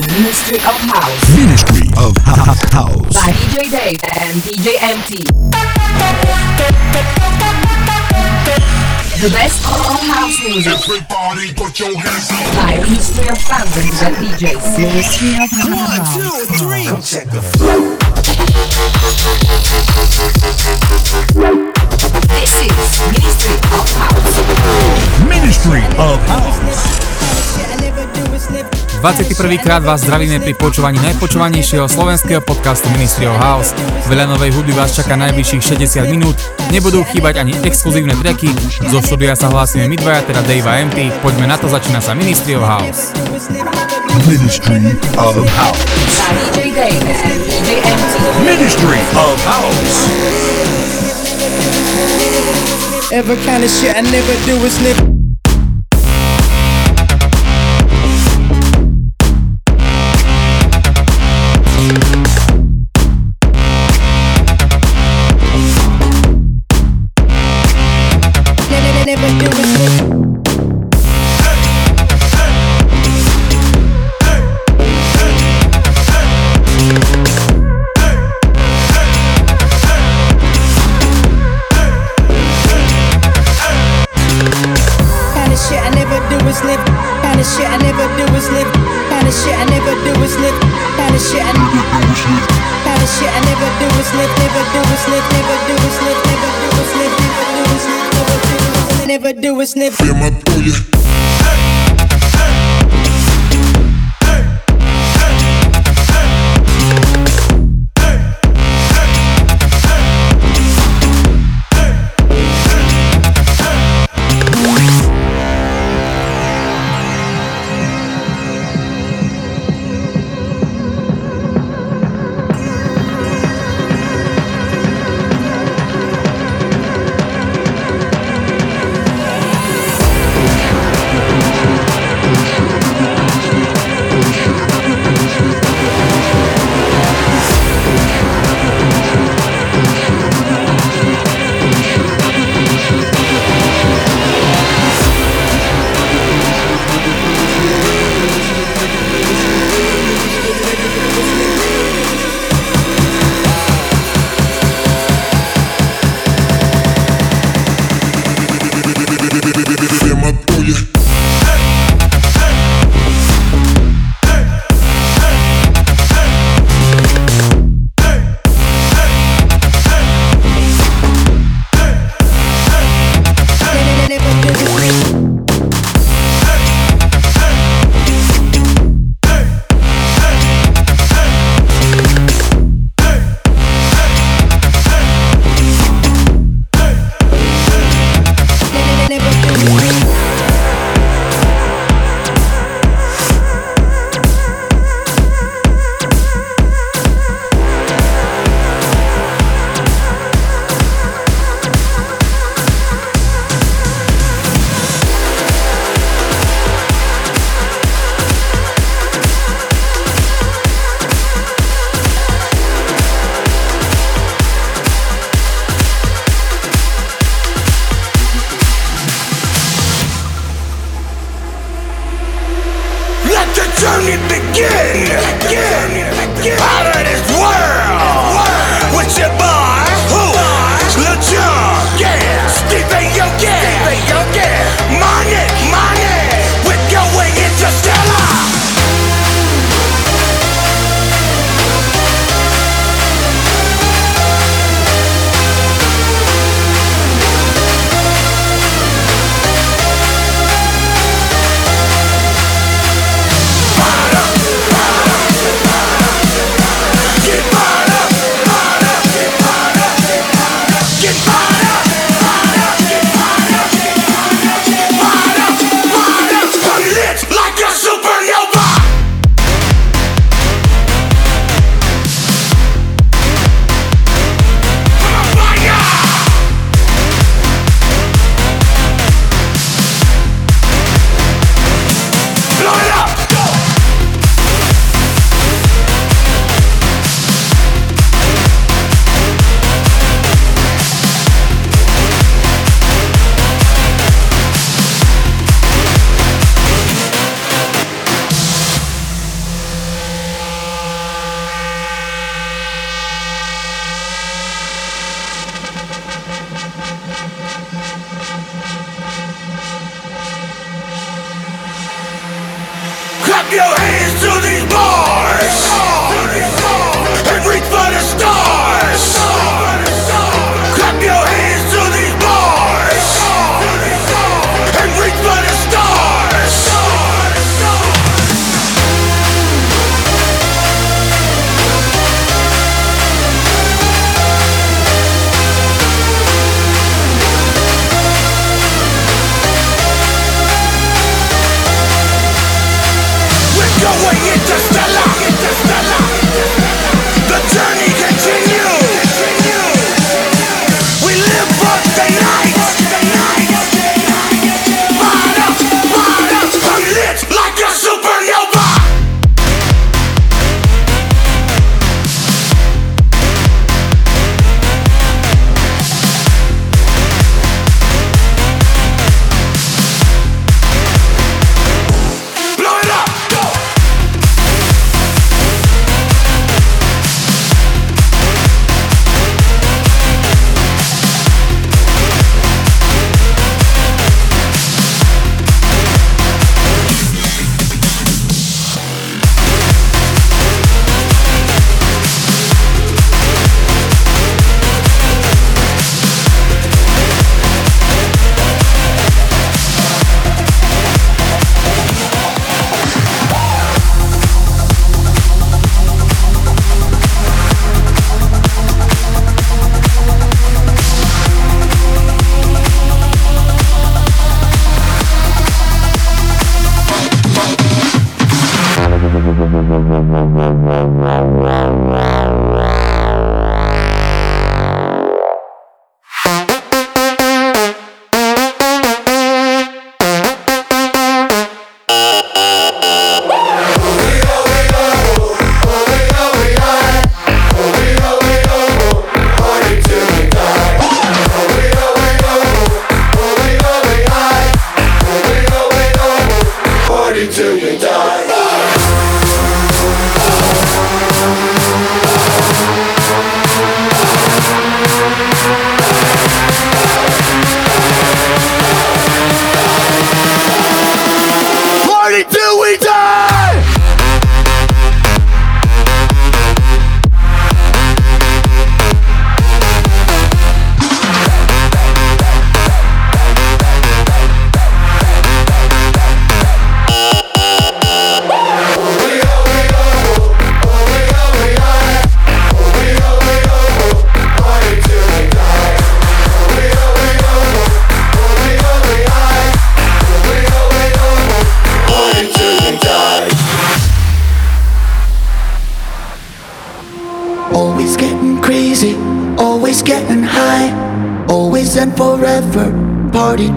to Ministry of House Ministry of House. by DJ Dave and DJ MT. The best of all house music Everybody put your hands up. by Ministry of Founders and DJs. Ministry of House. This is Ministry of House. Ministry of House. 21. krát vás zdravíme pri počúvaní najpočúvanejšieho slovenského podcastu Ministry of House. Veľa novej hudby vás čaká najbližších 60 minút, nebudú chýbať ani exkluzívne tracky, zo štúdia sa hlásime my dvaja, teda Dave a MT, poďme na to, začína sa Ministry of House. Ministry of House. Ministry of House. Ever kind of shit I never do is live. Never, Is live. Feel my pull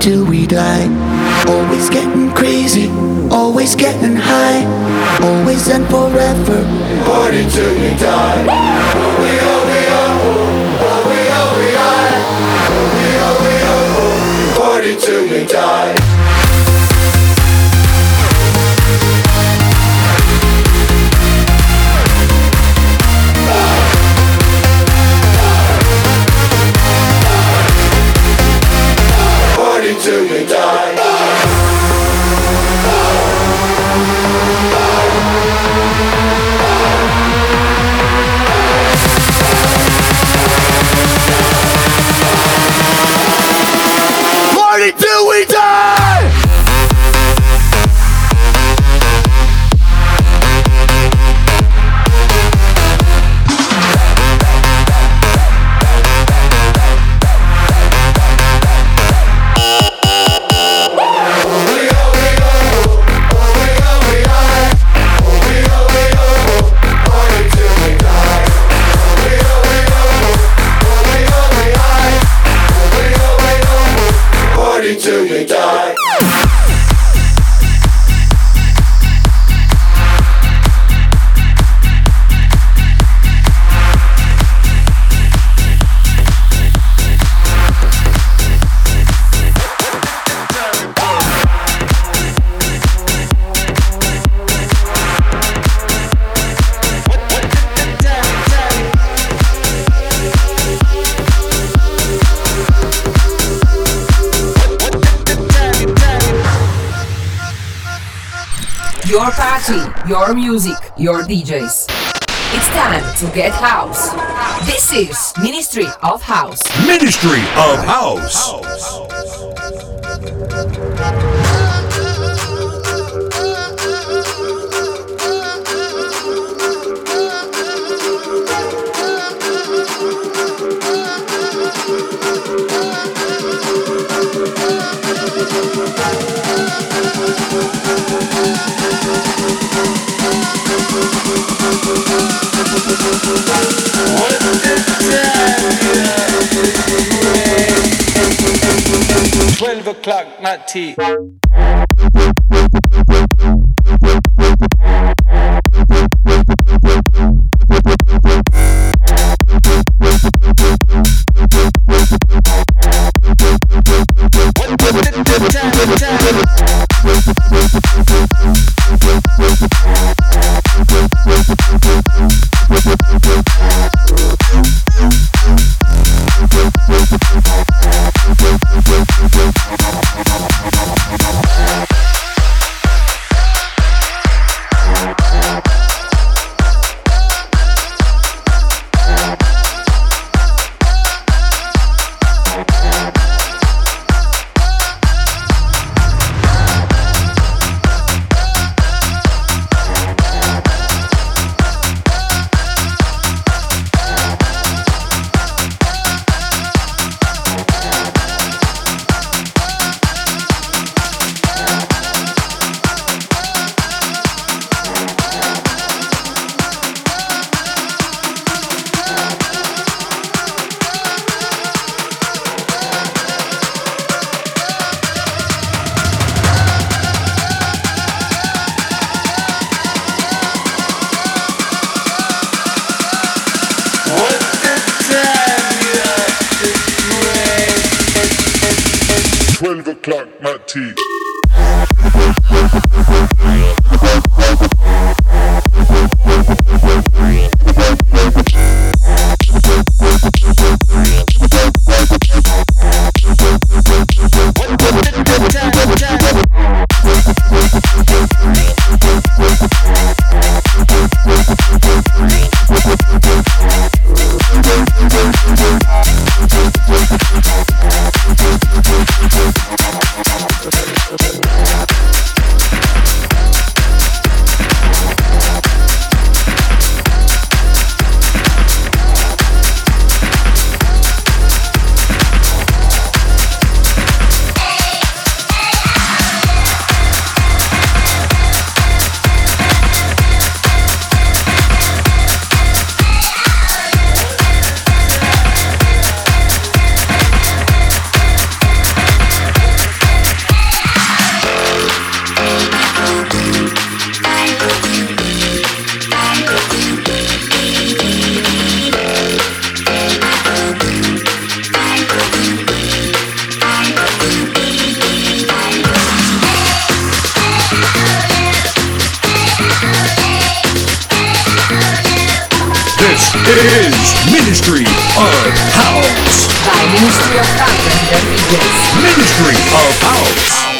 till we die. Always getting crazy, always getting high. Always and forever, party till we die. Oh, we are, we are, oh, we are, we are. Oh, we are, we are, oh, party till we die. Party, your music, your DJs. It's time to get house. This is Ministry of House. Ministry of House. Twelve o'clock, not tea. Ministry of House.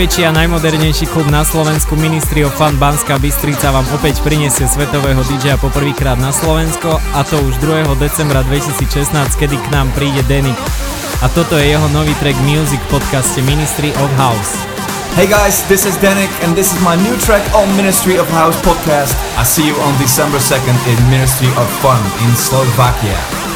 Najväčší a najmodernejší klub na Slovensku Ministry of Fun Banská Bystrica vám opäť prinesie svetového DJ poprvýkrát na Slovensko a to už 2. decembra 2016, kedy k nám príde Denik. A toto je jeho nový track Music v podcaste Ministry of House. Hey guys, this is Danik and this is my new track on Ministry of House podcast. I see you on December 2nd in Ministry of Fun in Slovakia.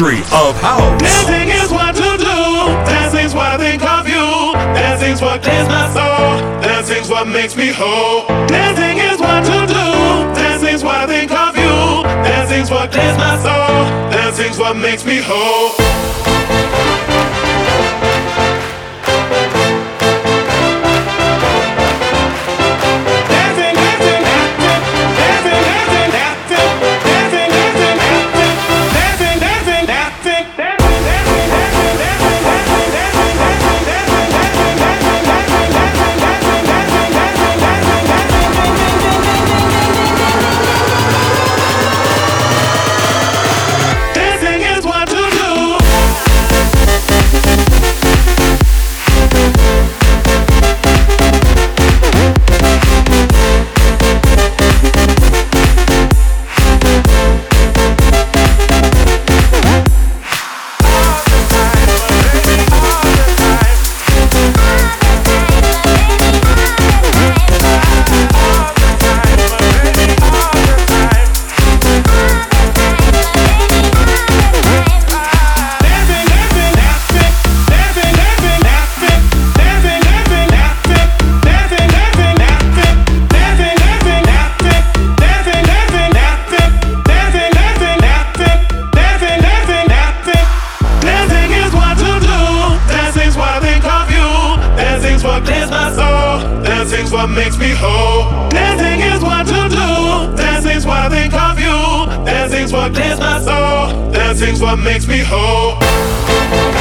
Ministry of House. What makes me whole. Dancing is what to do. Dancing's what I think of you. Dancing's what clears my soul. Dancing's what makes me whole.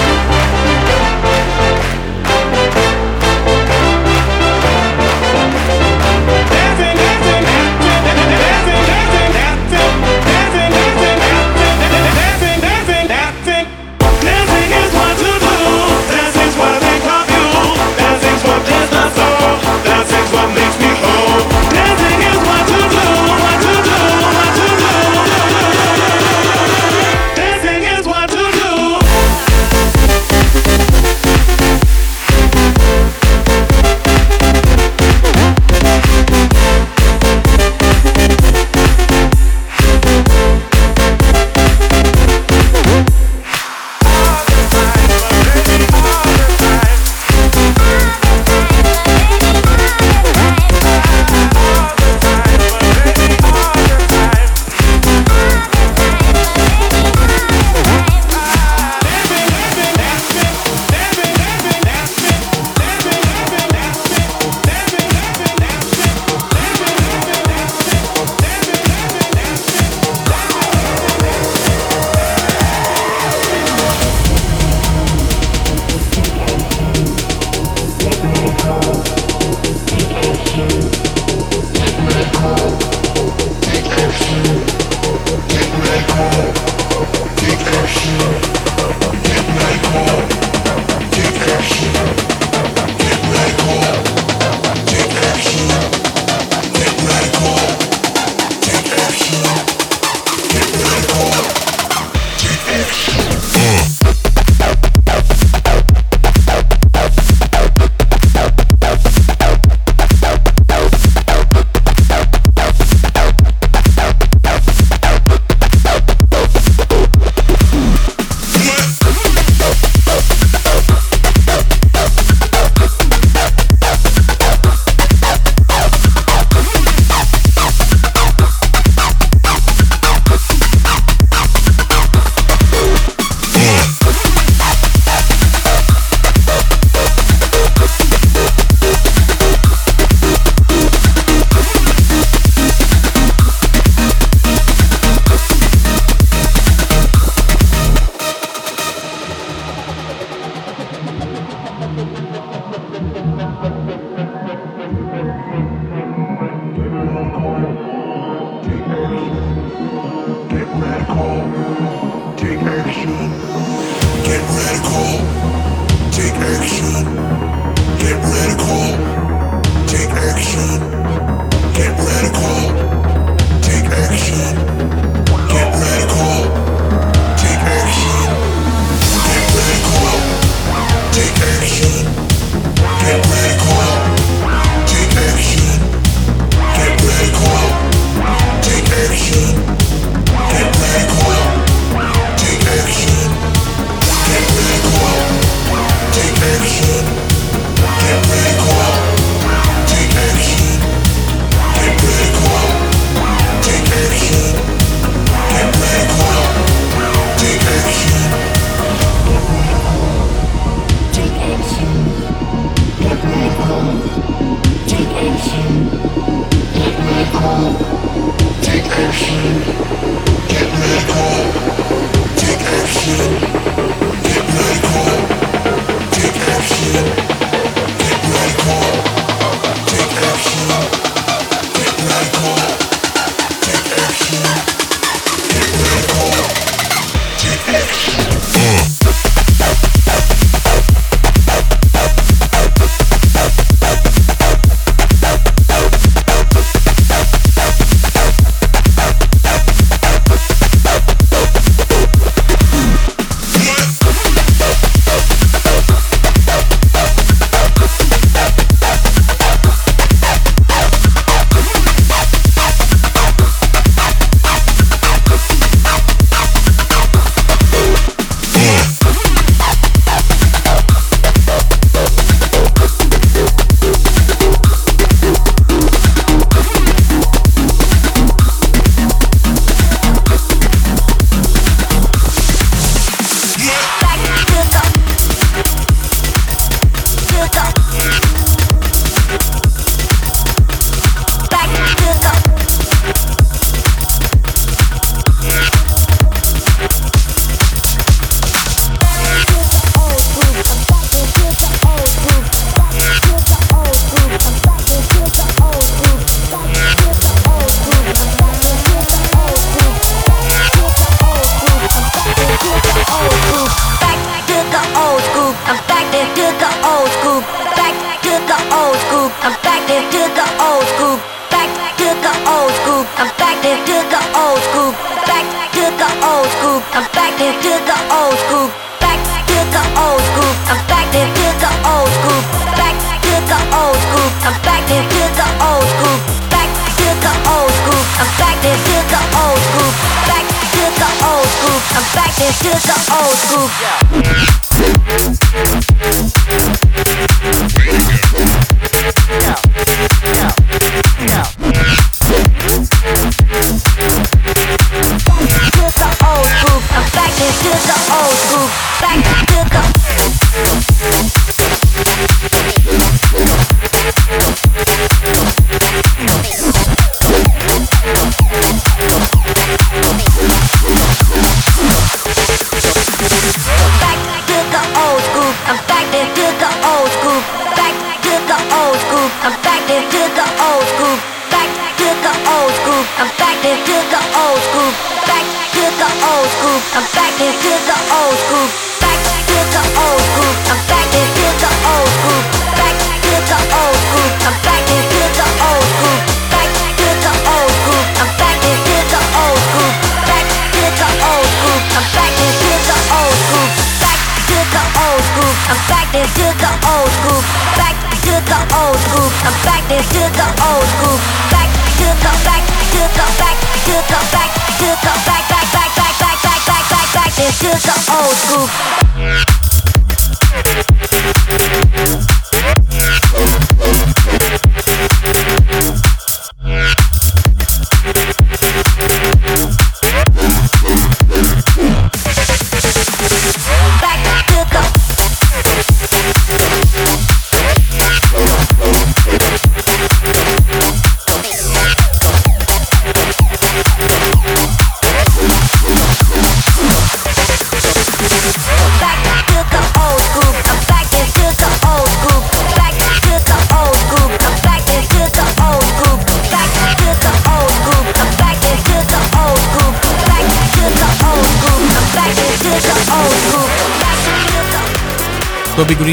Música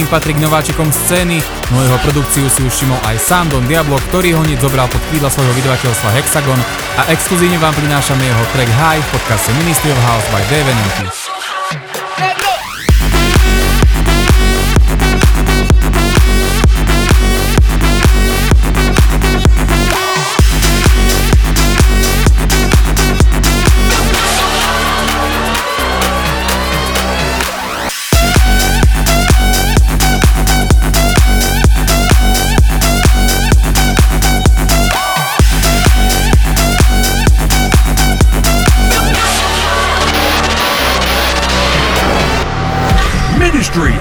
the Toby Green patrí k nováčikom scény, no jeho produkciu si všimol aj sám Don Diablo, ktorý ho hneď zobral pod krídla svojho vydavateľstva Hexagon a exkluzívne vám prinášame jeho track High v podcaste Ministry of House by Dave Enenty.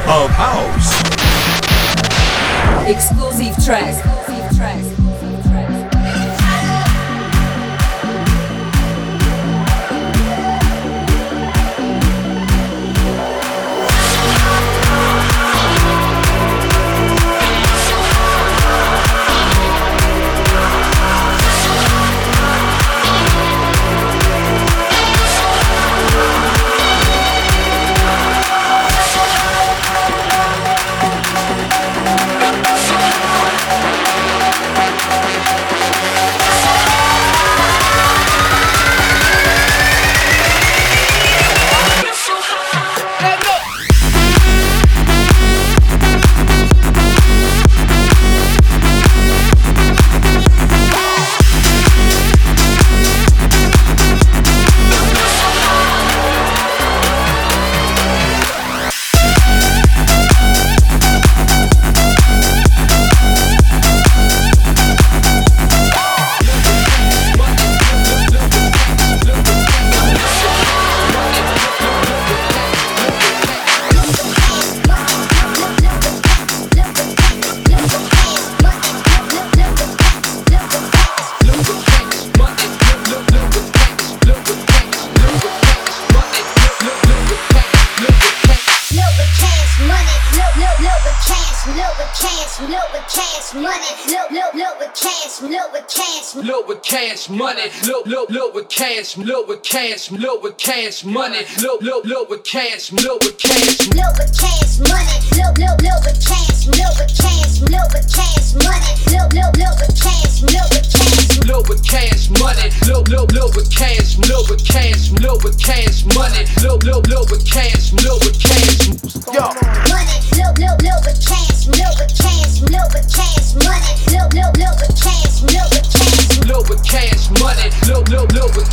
Of House. Exclusive track. Exclusive track. money. Look, look, look cash, look with cash, look with cash money, look, look, look with cash, look with cash. Look with cash money, look, look, look with cash, look with cash, look with cash money, look, look, look with cash, look with cash. Look with cash money, look, look, look with cash, look with cash, look with cash money, look, look, look with cash, look with cash. Yo. Money, look, look, look with cash, look with cash, look with cash money, look, look, look with cash, look with cash. Look with cash money, look, look, look with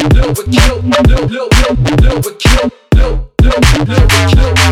Overkill, overkill, overkill, overkill, kill.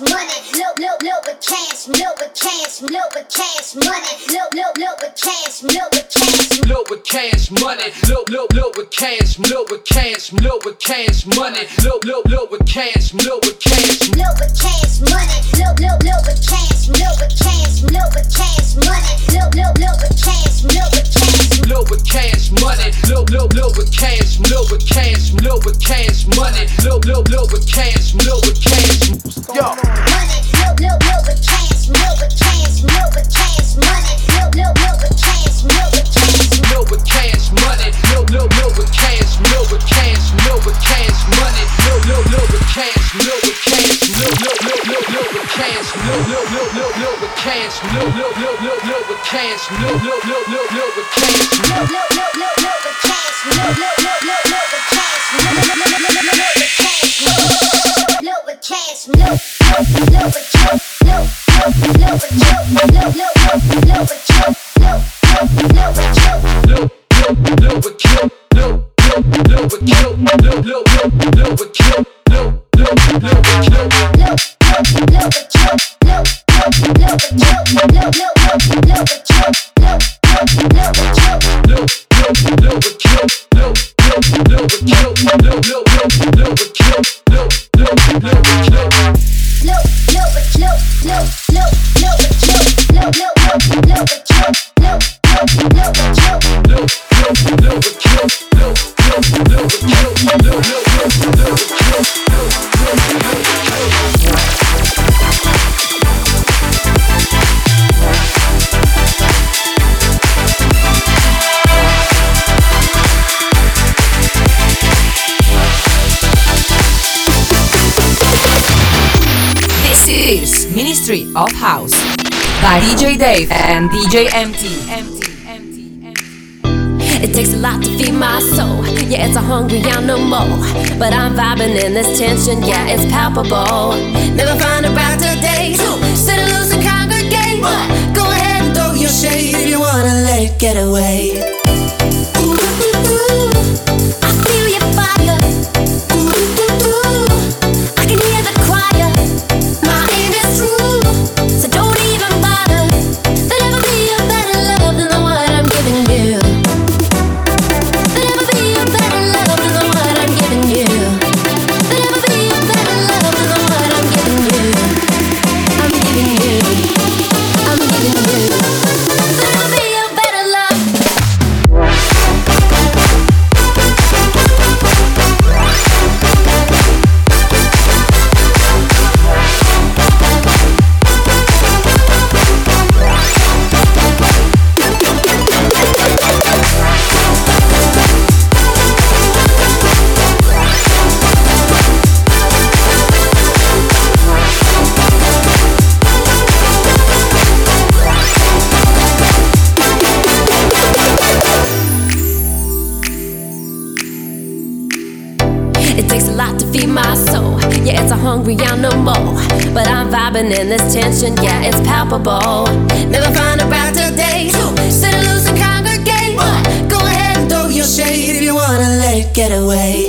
Money, look, look, look with cash, look with cash, look with cash money, look, look, look with cash, look with cash. Look with cash money. Look, look, look with cash. Look with cash. Look with cash money. Look, look, look with cash. Look with cash. Look with cash money, look, look, look with cash, look with cash, look with cash money, look, look, look with cash, look with cash. Look with cash money. Look, look, look with cash. Look with cash. Look with cash money. Look, look, look with cash. Look with cash. Yo. Money, look, look, look with cash, look with cash, look with cash money, look, look, look with cash, look with cash. Look with cash money. Look, look, look with cash. Look with cash. Look with cash money. Look, look, look with cash. Look with cash. Look, look, look, look, look with cash. Look, look, look, look, look with cash. Look, look, look, look, look with cash. Look, look, look, look, look with cash. Look, look, look, look, look with cash, look, look, look, look, look with cash, look, look, look, look, look, look with cash, look, look, look is Ministry of House by DJ Dave and DJ MT. It takes a lot to feed my soul. Yeah, it's a hungry animal. But I'm vibing in this tension. Yeah, it's palpable. Never find a better day. Sit loose and congregate. Go ahead and throw your shade if you wanna let it get away. I'm in this tension. Yeah, it's palpable. Never find a better day. Sit loose and congregate. Go ahead and throw your shade if you wanna let it get away.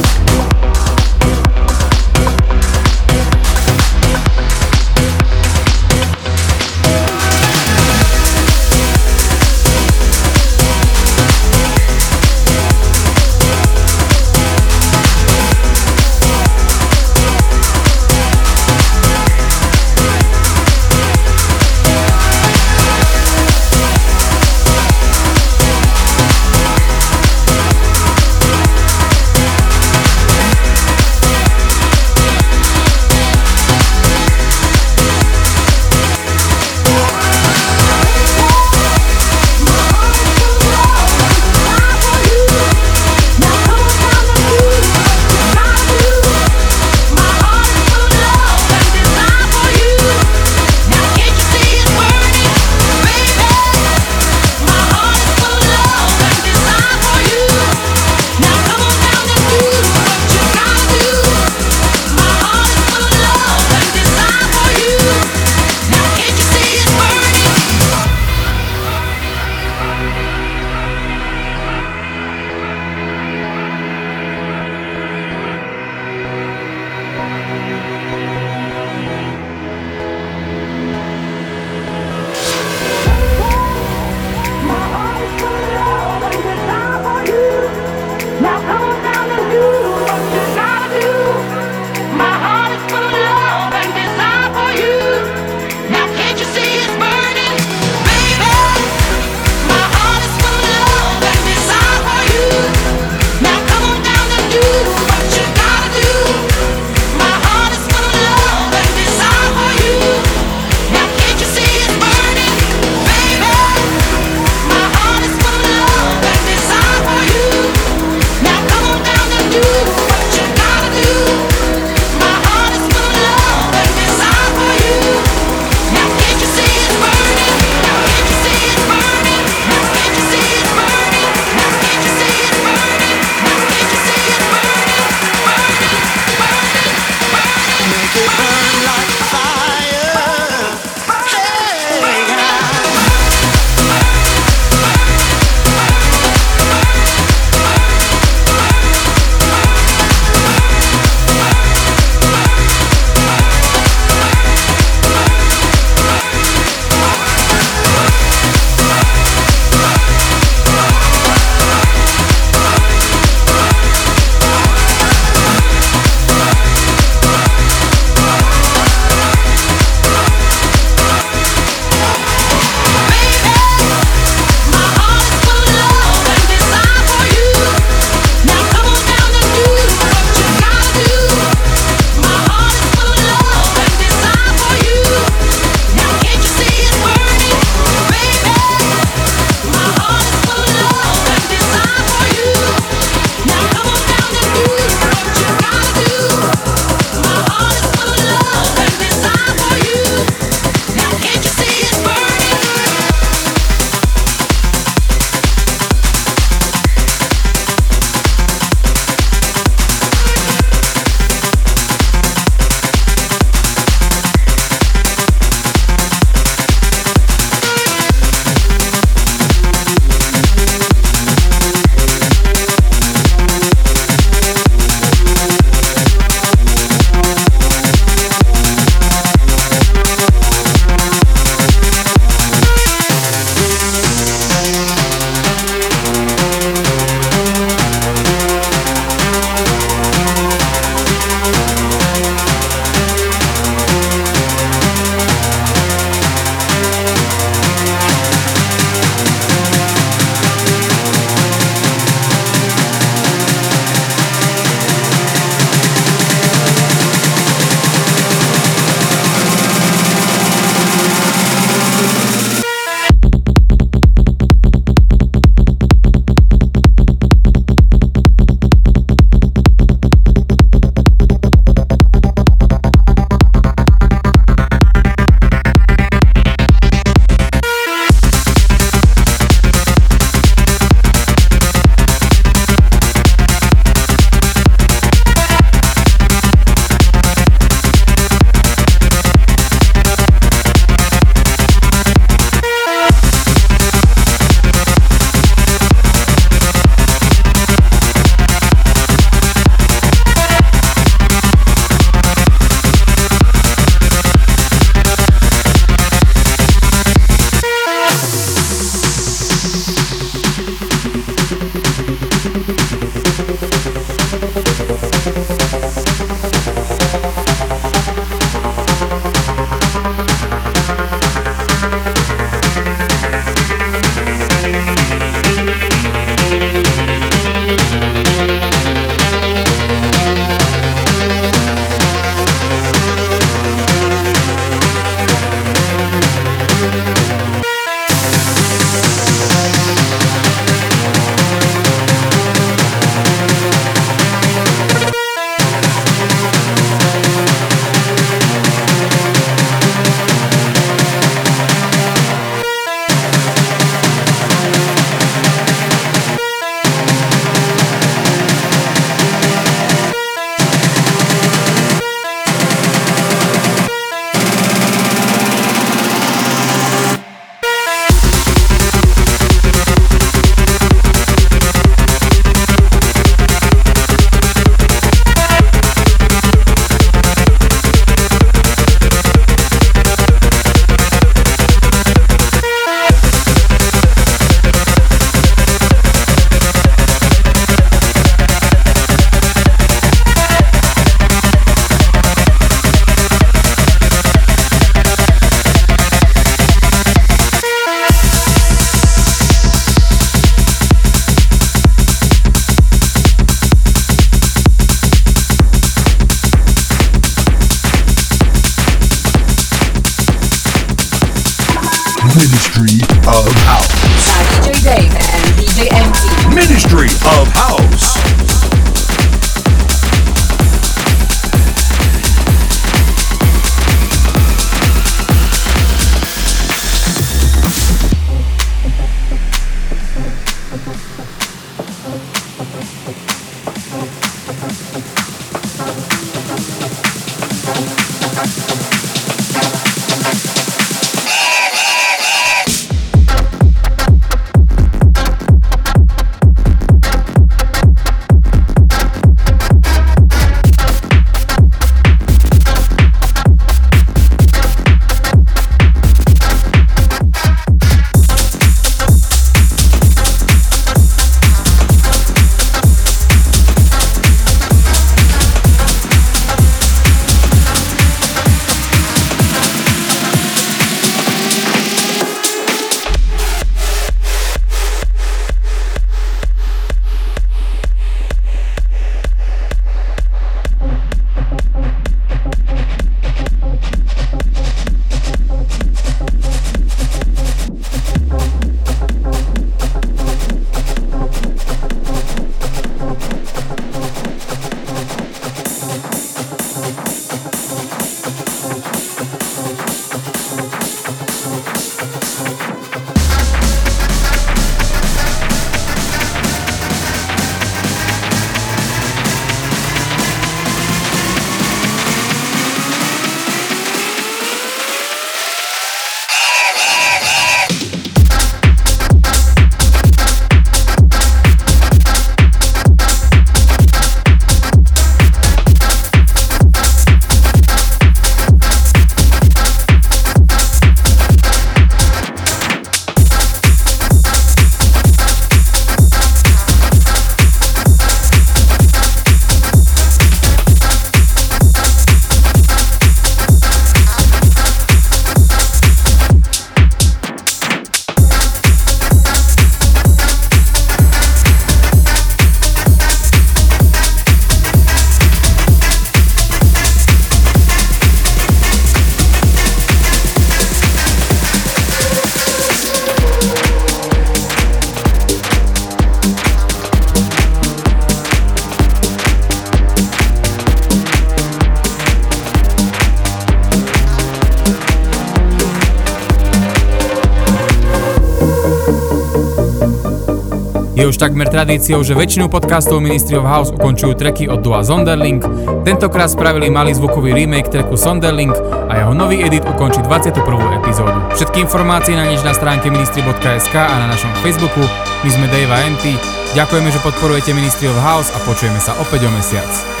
Takmer tradíciou, že väčšinu podcastov Ministry of House ukončujú tracky od dua Zonderling. Tentokrát spravili malý zvukový remake tracku Sonderling a jeho nový edit ukončí 21. epizódu. Všetky informácie nájdeš na stránke ministry.sk a na našom Facebooku. My sme Dave a MT. Ďakujeme, že podporujete Ministry of House a počujeme sa opäť o mesiac.